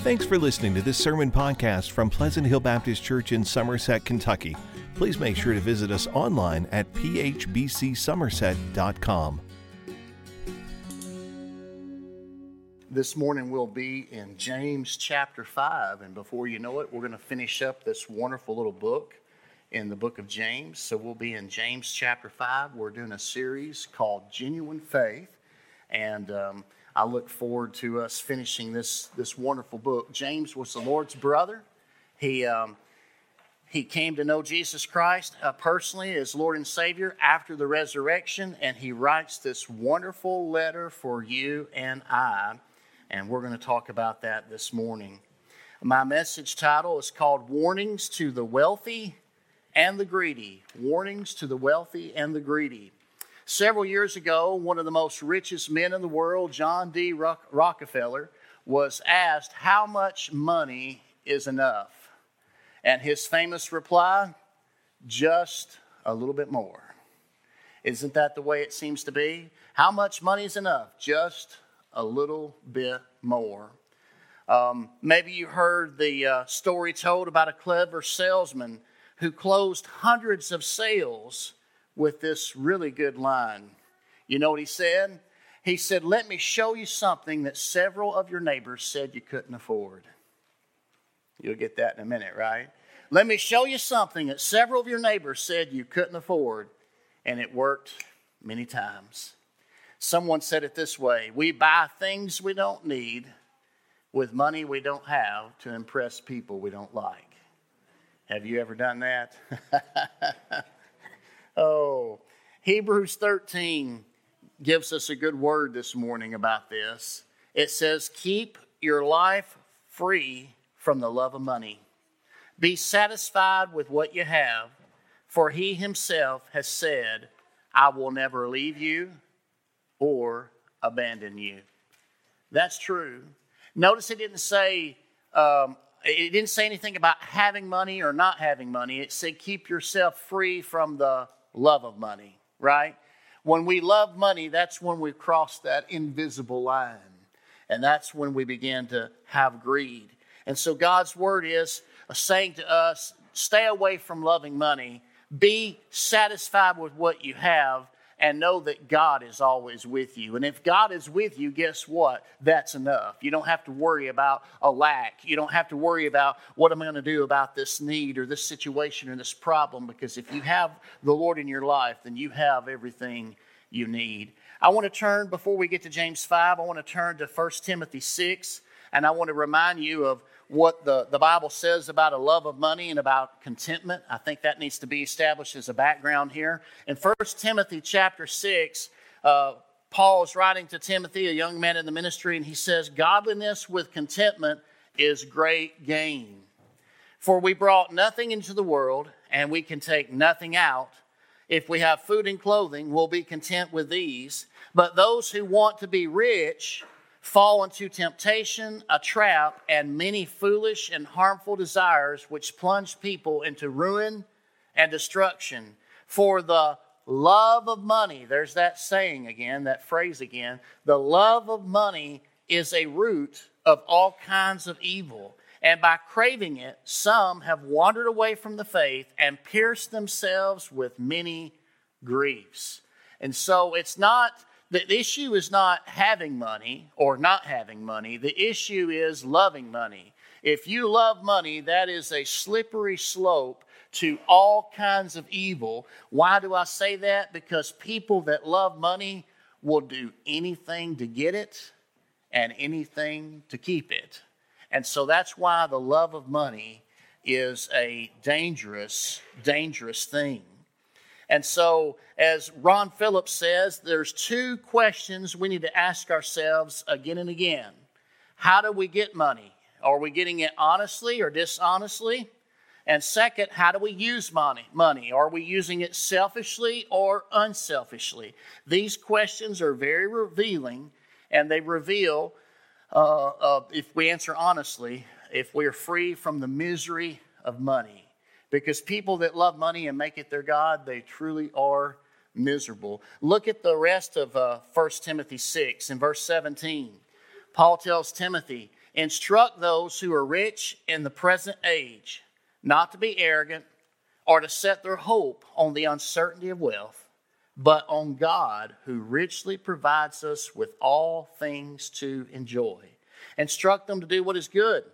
Thanks for listening to this sermon podcast from Pleasant Hill Baptist Church in Somerset, Kentucky. Please make sure to visit us online at phbcsomerset.com. This morning we'll be in James chapter 5, and before you know it, we're going to finish up this wonderful little book in the book of James. So we'll be in James chapter 5. We're doing a series called Genuine Faith, and um, I look forward to us finishing this, this wonderful book. James was the Lord's brother. He, um, he came to know Jesus Christ uh, personally as Lord and Savior after the resurrection, and he writes this wonderful letter for you and I and we're going to talk about that this morning. My message title is called Warnings to the Wealthy and the Greedy. Warnings to the Wealthy and the Greedy. Several years ago, one of the most richest men in the world, John D. Rockefeller, was asked how much money is enough. And his famous reply, just a little bit more. Isn't that the way it seems to be? How much money is enough? Just a little bit more. Um, maybe you heard the uh, story told about a clever salesman who closed hundreds of sales with this really good line. You know what he said? He said, Let me show you something that several of your neighbors said you couldn't afford. You'll get that in a minute, right? Let me show you something that several of your neighbors said you couldn't afford, and it worked many times. Someone said it this way We buy things we don't need with money we don't have to impress people we don't like. Have you ever done that? oh, Hebrews 13 gives us a good word this morning about this. It says, Keep your life free from the love of money. Be satisfied with what you have, for he himself has said, I will never leave you or abandon you. That's true. Notice it didn't say um, it didn't say anything about having money or not having money. It said keep yourself free from the love of money, right? When we love money, that's when we cross that invisible line. And that's when we begin to have greed. And so God's word is uh, saying to us stay away from loving money, be satisfied with what you have, and know that God is always with you. And if God is with you, guess what? That's enough. You don't have to worry about a lack. You don't have to worry about what am I going to do about this need or this situation or this problem because if you have the Lord in your life, then you have everything you need. I want to turn, before we get to James 5, I want to turn to 1 Timothy 6, and I want to remind you of what the, the Bible says about a love of money and about contentment. I think that needs to be established as a background here. In 1 Timothy chapter 6, uh, Paul is writing to Timothy, a young man in the ministry, and he says, Godliness with contentment is great gain. For we brought nothing into the world, and we can take nothing out. If we have food and clothing, we'll be content with these. But those who want to be rich fall into temptation, a trap, and many foolish and harmful desires which plunge people into ruin and destruction. For the love of money, there's that saying again, that phrase again, the love of money is a root of all kinds of evil. And by craving it, some have wandered away from the faith and pierced themselves with many griefs. And so it's not the issue is not having money or not having money. The issue is loving money. If you love money, that is a slippery slope to all kinds of evil. Why do I say that? Because people that love money will do anything to get it and anything to keep it. And so that's why the love of money is a dangerous, dangerous thing. And so, as Ron Phillips says, there's two questions we need to ask ourselves again and again. How do we get money? Are we getting it honestly or dishonestly? And second, how do we use money? Money. Are we using it selfishly or unselfishly? These questions are very revealing, and they reveal, uh, uh, if we answer honestly, if we are free from the misery of money. Because people that love money and make it their God, they truly are miserable. Look at the rest of uh, 1 Timothy 6 in verse 17. Paul tells Timothy, instruct those who are rich in the present age not to be arrogant or to set their hope on the uncertainty of wealth, but on God who richly provides us with all things to enjoy. Instruct them to do what is good,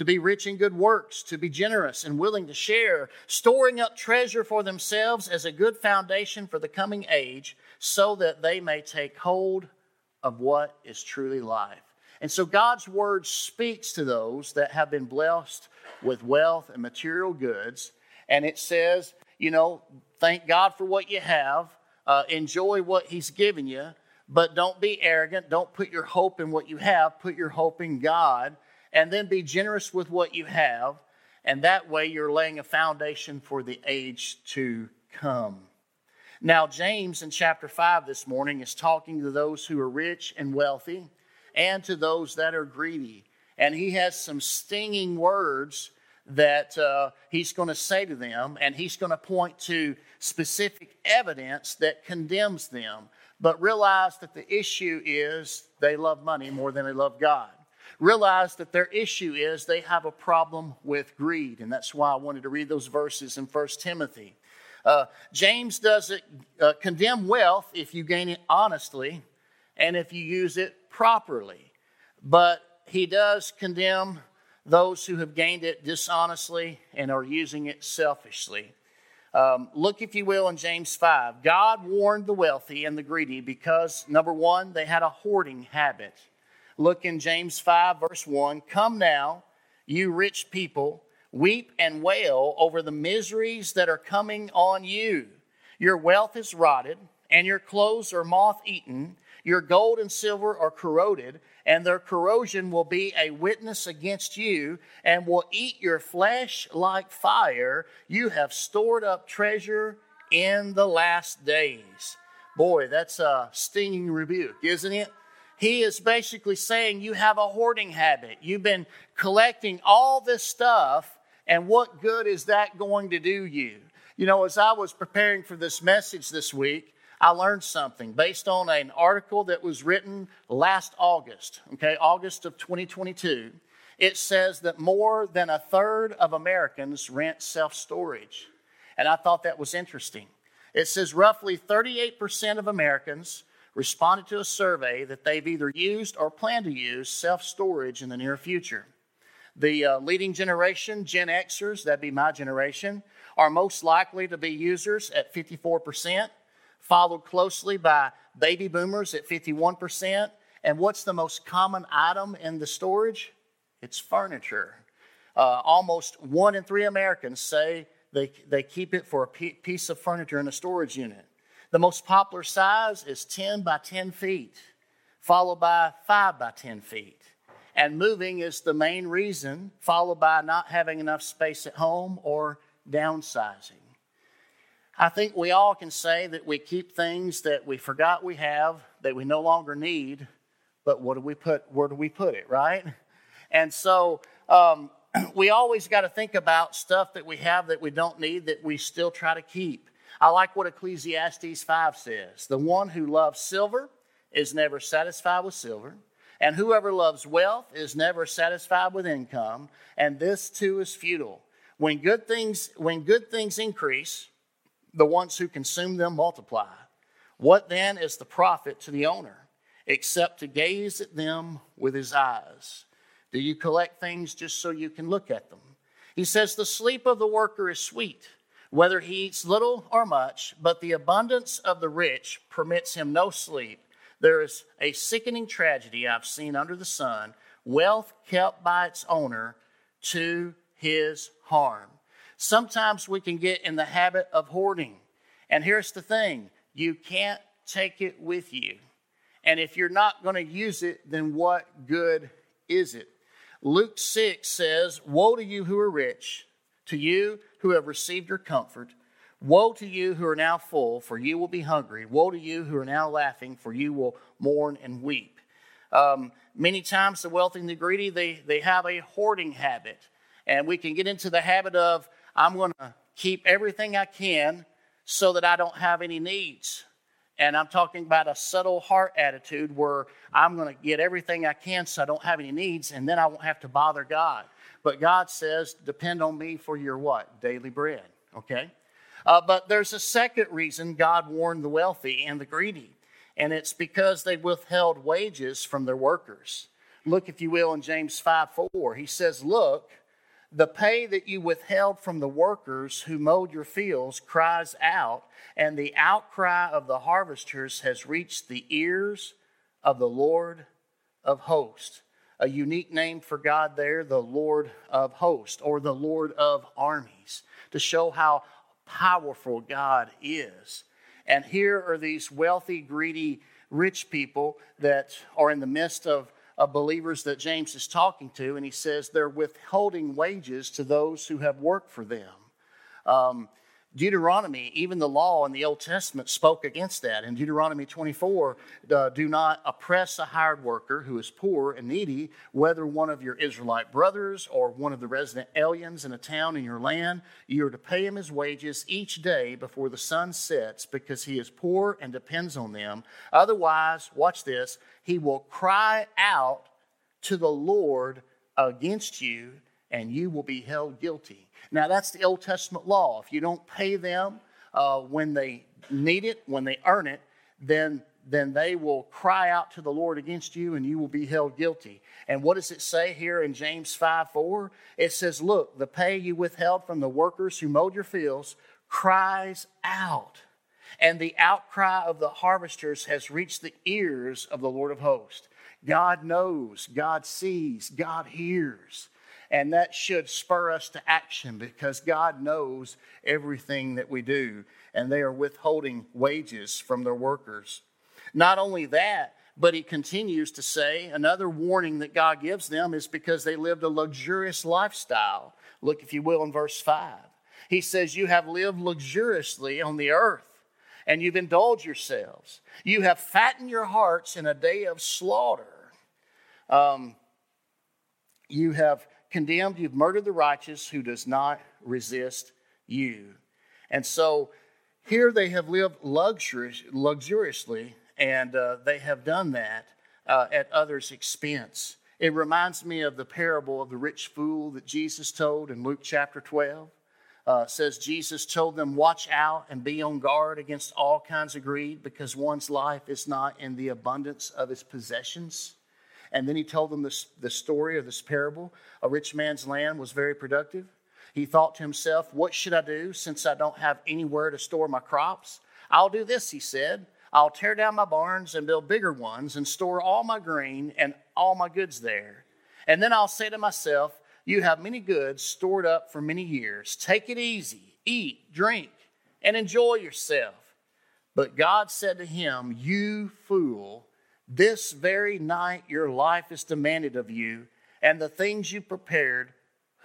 to be rich in good works, to be generous and willing to share, storing up treasure for themselves as a good foundation for the coming age, so that they may take hold of what is truly life. And so God's word speaks to those that have been blessed with wealth and material goods. And it says, you know, thank God for what you have, uh, enjoy what He's given you, but don't be arrogant. Don't put your hope in what you have, put your hope in God, and then be generous with what you have. And that way you're laying a foundation for the age to come. Now, James in chapter 5 this morning is talking to those who are rich and wealthy and to those that are greedy. And he has some stinging words that uh, he's going to say to them, and he's going to point to specific evidence that condemns them. But realize that the issue is they love money more than they love God. Realize that their issue is they have a problem with greed, and that's why I wanted to read those verses in 1 Timothy. Uh, James doesn't uh, condemn wealth if you gain it honestly and if you use it properly. But he does condemn those who have gained it dishonestly and are using it selfishly. Um, look, if you will, in James 5. God warned the wealthy and the greedy because, number one, they had a hoarding habit. Look in James 5, verse 1. Come now, you rich people, weep and wail over the miseries that are coming on you. Your wealth is rotted, and your clothes are moth eaten. Your gold and silver are corroded, and their corrosion will be a witness against you and will eat your flesh like fire. You have stored up treasure in the last days. Boy, that's a stinging rebuke, isn't it? He is basically saying you have a hoarding habit. You've been collecting all this stuff, and what good is that going to do you? You know, as I was preparing for this message this week, I learned something based on an article that was written last August, okay, August of 2022. It says that more than a third of Americans rent self storage. And I thought that was interesting. It says roughly 38% of Americans responded to a survey that they've either used or plan to use self storage in the near future. The uh, leading generation, Gen Xers, that'd be my generation, are most likely to be users at 54% followed closely by baby boomers at 51%. And what's the most common item in the storage? It's furniture. Uh, almost one in three Americans say they, they keep it for a piece of furniture in a storage unit. The most popular size is 10 by 10 feet, followed by 5 by 10 feet. And moving is the main reason, followed by not having enough space at home or downsizing. I think we all can say that we keep things that we forgot we have, that we no longer need, but what do we put, where do we put it, right? And so um, we always got to think about stuff that we have that we don't need that we still try to keep. I like what Ecclesiastes 5 says The one who loves silver is never satisfied with silver, and whoever loves wealth is never satisfied with income, and this too is futile. When good things, when good things increase, the ones who consume them multiply. What then is the profit to the owner except to gaze at them with his eyes? Do you collect things just so you can look at them? He says, The sleep of the worker is sweet, whether he eats little or much, but the abundance of the rich permits him no sleep. There is a sickening tragedy I've seen under the sun wealth kept by its owner to his harm. Sometimes we can get in the habit of hoarding. And here's the thing you can't take it with you. And if you're not going to use it, then what good is it? Luke 6 says, Woe to you who are rich, to you who have received your comfort. Woe to you who are now full, for you will be hungry. Woe to you who are now laughing, for you will mourn and weep. Um, many times, the wealthy and the greedy, they, they have a hoarding habit. And we can get into the habit of, I'm going to keep everything I can so that I don't have any needs. And I'm talking about a subtle heart attitude where I'm going to get everything I can so I don't have any needs and then I won't have to bother God. But God says, depend on me for your what? Daily bread. Okay? Uh, but there's a second reason God warned the wealthy and the greedy, and it's because they withheld wages from their workers. Look, if you will, in James 5 4, he says, Look, the pay that you withheld from the workers who mowed your fields cries out, and the outcry of the harvesters has reached the ears of the Lord of hosts. A unique name for God there, the Lord of hosts, or the Lord of armies, to show how powerful God is. And here are these wealthy, greedy, rich people that are in the midst of of believers that James is talking to, and he says they're withholding wages to those who have worked for them. Um, Deuteronomy, even the law in the Old Testament spoke against that. In Deuteronomy 24, uh, do not oppress a hired worker who is poor and needy, whether one of your Israelite brothers or one of the resident aliens in a town in your land. You are to pay him his wages each day before the sun sets because he is poor and depends on them. Otherwise, watch this, he will cry out to the Lord against you and you will be held guilty. Now, that's the Old Testament law. If you don't pay them uh, when they need it, when they earn it, then, then they will cry out to the Lord against you and you will be held guilty. And what does it say here in James 5 4? It says, Look, the pay you withheld from the workers who mowed your fields cries out. And the outcry of the harvesters has reached the ears of the Lord of hosts. God knows, God sees, God hears. And that should spur us to action because God knows everything that we do, and they are withholding wages from their workers. Not only that, but he continues to say another warning that God gives them is because they lived a luxurious lifestyle. Look, if you will, in verse 5. He says, You have lived luxuriously on the earth and you've indulged yourselves. You have fattened your hearts in a day of slaughter. Um, you have condemned, you've murdered the righteous who does not resist you. And so here they have lived luxurious, luxuriously, and uh, they have done that uh, at others' expense. It reminds me of the parable of the rich fool that Jesus told in Luke chapter 12. Uh, says Jesus told them, Watch out and be on guard against all kinds of greed because one's life is not in the abundance of his possessions. And then he told them this, the story of this parable. A rich man's land was very productive. He thought to himself, What should I do since I don't have anywhere to store my crops? I'll do this, he said. I'll tear down my barns and build bigger ones and store all my grain and all my goods there. And then I'll say to myself, You have many goods stored up for many years. Take it easy, eat, drink, and enjoy yourself. But God said to him, You fool. This very night your life is demanded of you, and the things you prepared,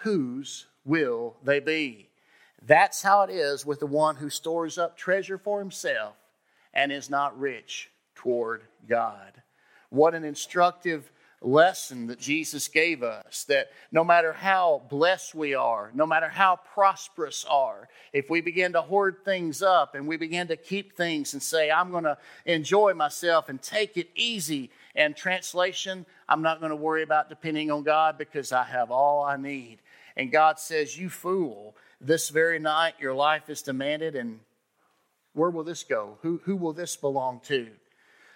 whose will they be? That's how it is with the one who stores up treasure for himself and is not rich toward God. What an instructive lesson that Jesus gave us that no matter how blessed we are, no matter how prosperous are, if we begin to hoard things up and we begin to keep things and say, I'm going to enjoy myself and take it easy, and translation, I'm not going to worry about depending on God because I have all I need. And God says, You fool, this very night your life is demanded, and where will this go? Who, who will this belong to?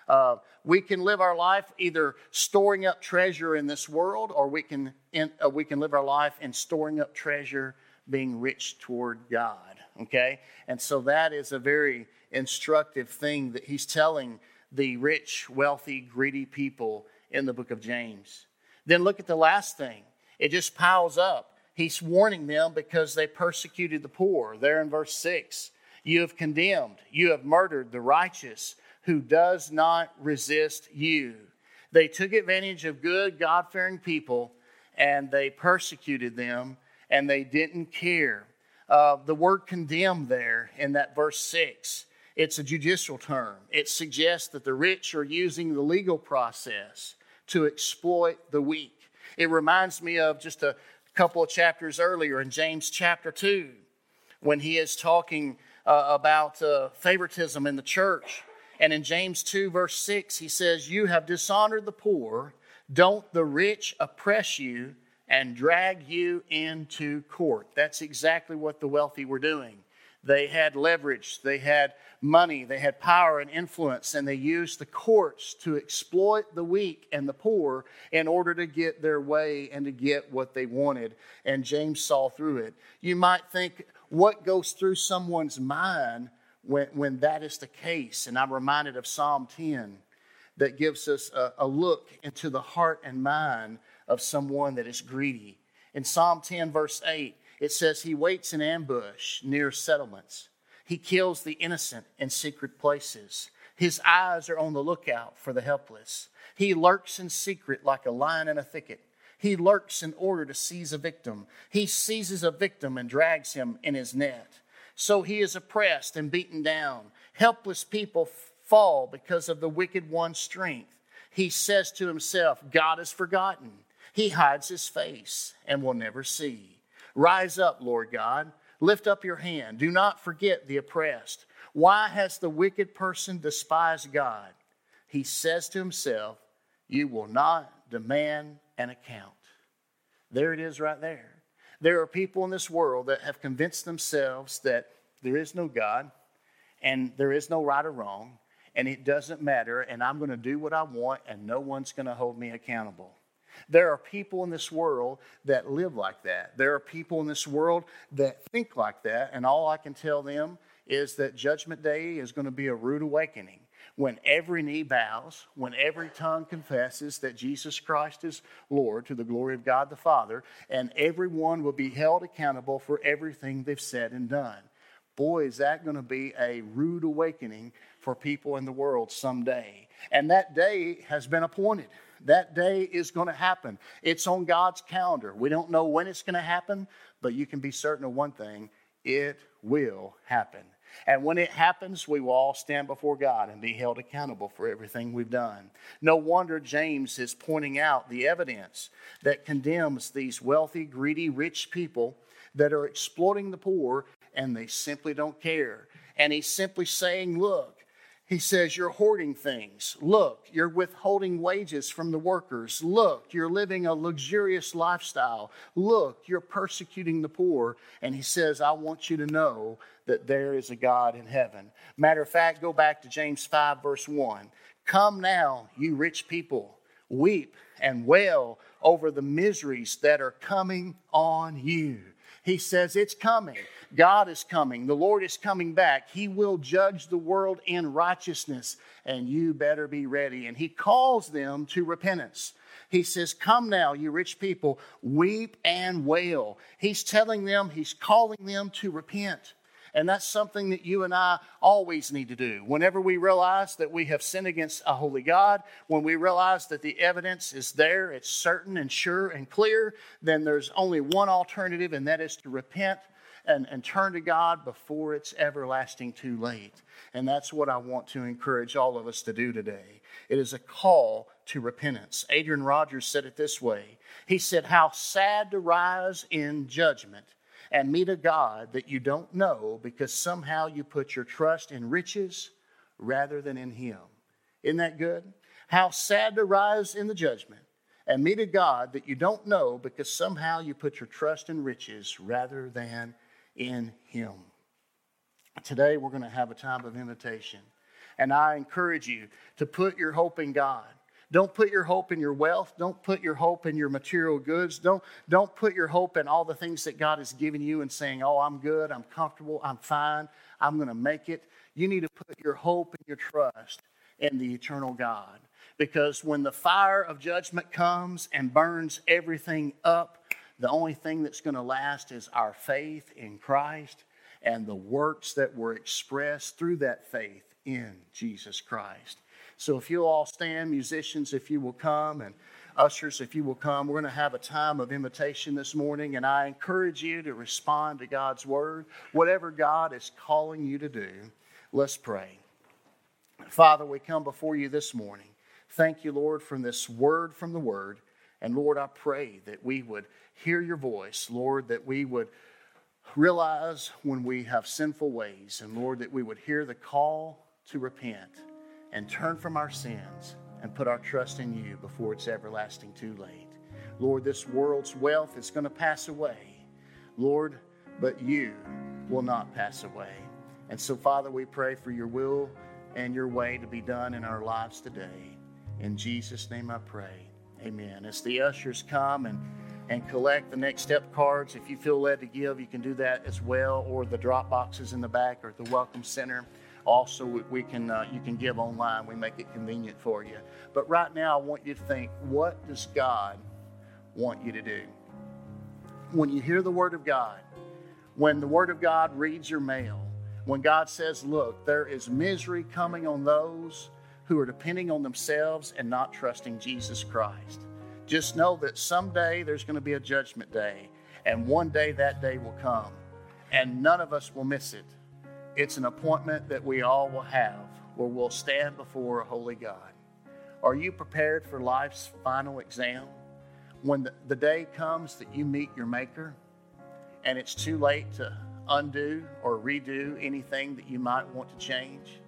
Uh, we can live our life either storing up treasure in this world, or we can in, uh, we can live our life in storing up treasure, being rich toward God. Okay, and so that is a very instructive thing that he's telling the rich, wealthy, greedy people in the book of James. Then look at the last thing; it just piles up. He's warning them because they persecuted the poor. There in verse six. You have condemned, you have murdered the righteous, who does not resist you. They took advantage of good, God fearing people and they persecuted them and they didn't care. Uh, the word condemn there in that verse 6, it's a judicial term. It suggests that the rich are using the legal process to exploit the weak. It reminds me of just a couple of chapters earlier in James chapter 2 when he is talking uh, about uh, favoritism in the church And in James 2, verse 6, he says, You have dishonored the poor. Don't the rich oppress you and drag you into court? That's exactly what the wealthy were doing. They had leverage, they had money, they had power and influence, and they used the courts to exploit the weak and the poor in order to get their way and to get what they wanted. And James saw through it. You might think, what goes through someone's mind when, when that is the case? And I'm reminded of Psalm 10 that gives us a, a look into the heart and mind of someone that is greedy. In Psalm 10, verse 8, it says, He waits in ambush near settlements. He kills the innocent in secret places. His eyes are on the lookout for the helpless. He lurks in secret like a lion in a thicket. He lurks in order to seize a victim. He seizes a victim and drags him in his net. So he is oppressed and beaten down. Helpless people fall because of the wicked one's strength. He says to himself, God is forgotten. He hides his face and will never see. Rise up, Lord God. Lift up your hand. Do not forget the oppressed. Why has the wicked person despised God? He says to himself, You will not demand an account. There it is right there. There are people in this world that have convinced themselves that there is no God and there is no right or wrong and it doesn't matter and I'm going to do what I want and no one's going to hold me accountable. There are people in this world that live like that. There are people in this world that think like that, and all I can tell them is that Judgment Day is going to be a rude awakening when every knee bows, when every tongue confesses that Jesus Christ is Lord to the glory of God the Father, and everyone will be held accountable for everything they've said and done. Boy, is that going to be a rude awakening for people in the world someday. And that day has been appointed. That day is going to happen. It's on God's calendar. We don't know when it's going to happen, but you can be certain of one thing it will happen. And when it happens, we will all stand before God and be held accountable for everything we've done. No wonder James is pointing out the evidence that condemns these wealthy, greedy, rich people that are exploiting the poor and they simply don't care. And he's simply saying, Look, he says, You're hoarding things. Look, you're withholding wages from the workers. Look, you're living a luxurious lifestyle. Look, you're persecuting the poor. And he says, I want you to know that there is a God in heaven. Matter of fact, go back to James 5, verse 1. Come now, you rich people, weep and wail over the miseries that are coming on you. He says, It's coming. God is coming. The Lord is coming back. He will judge the world in righteousness, and you better be ready. And He calls them to repentance. He says, Come now, you rich people, weep and wail. He's telling them, He's calling them to repent. And that's something that you and I always need to do. Whenever we realize that we have sinned against a holy God, when we realize that the evidence is there, it's certain and sure and clear, then there's only one alternative, and that is to repent and, and turn to God before it's everlasting too late. And that's what I want to encourage all of us to do today. It is a call to repentance. Adrian Rogers said it this way He said, How sad to rise in judgment and meet a God that you don't know because somehow you put your trust in riches rather than in Him. Isn't that good? How sad to rise in the judgment and meet a God that you don't know because somehow you put your trust in riches rather than in Him. Today, we're going to have a time of invitation. And I encourage you to put your hope in God. Don't put your hope in your wealth. Don't put your hope in your material goods. Don't, don't put your hope in all the things that God has given you and saying, oh, I'm good, I'm comfortable, I'm fine, I'm going to make it. You need to put your hope and your trust in the eternal God. Because when the fire of judgment comes and burns everything up, the only thing that's going to last is our faith in Christ and the works that were expressed through that faith in Jesus Christ. So if you all stand, musicians, if you will come, and ushers, if you will come, we're going to have a time of invitation this morning, and I encourage you to respond to God's word. Whatever God is calling you to do, let's pray. Father, we come before you this morning. Thank you, Lord, for this word from the word. And Lord, I pray that we would hear your voice, Lord, that we would realize when we have sinful ways, and Lord, that we would hear the call to repent. And turn from our sins and put our trust in you before it's everlasting too late. Lord, this world's wealth is going to pass away. Lord, but you will not pass away. And so, Father, we pray for your will and your way to be done in our lives today. In Jesus' name I pray. Amen. As the ushers come and, and collect the next step cards, if you feel led to give, you can do that as well, or the drop boxes in the back or the Welcome Center. Also, we can uh, you can give online. We make it convenient for you. But right now, I want you to think: What does God want you to do? When you hear the Word of God, when the Word of God reads your mail, when God says, "Look, there is misery coming on those who are depending on themselves and not trusting Jesus Christ," just know that someday there's going to be a judgment day, and one day that day will come, and none of us will miss it it's an appointment that we all will have where we'll stand before a holy God. Are you prepared for life's final exam? When the, the day comes that you meet your Maker and it's too late to undo or redo anything that you might want to change,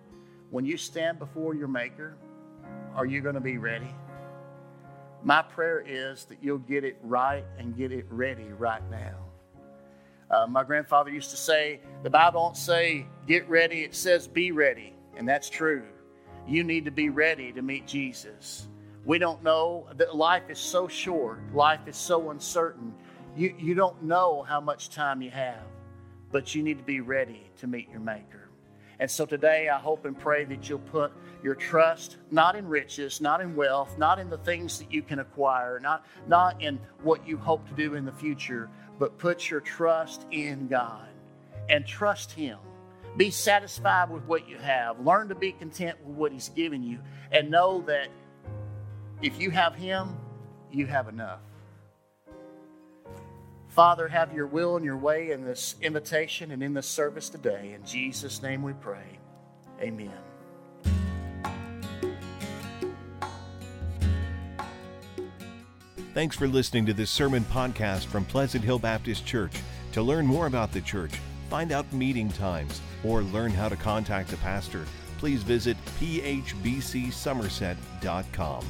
when you stand before your Maker, are you going to be ready? My prayer is that you'll get it right and get it ready right now. Uh, my grandfather used to say, the Bible don't say get ready, it says be ready. And that's true. You need to be ready to meet Jesus. We don't know that life is so short, life is so uncertain. You, you don't know how much time you have, but you need to be ready to meet your Maker. And so today, I hope and pray that you'll put your trust not in riches, not in wealth, not in the things that you can acquire, not, not in what you hope to do in the future, but put your trust in God and trust Him. Be satisfied with what you have. Learn to be content with what He's given you and know that if you have Him, you have enough. Father, have your will and your way in this invitation and in this service today. In Jesus' name we pray. Amen. Thanks for listening to this sermon podcast from Pleasant Hill Baptist Church. To learn more about the church, find out meeting times, or learn how to contact the pastor, please visit phbcsomerset.com.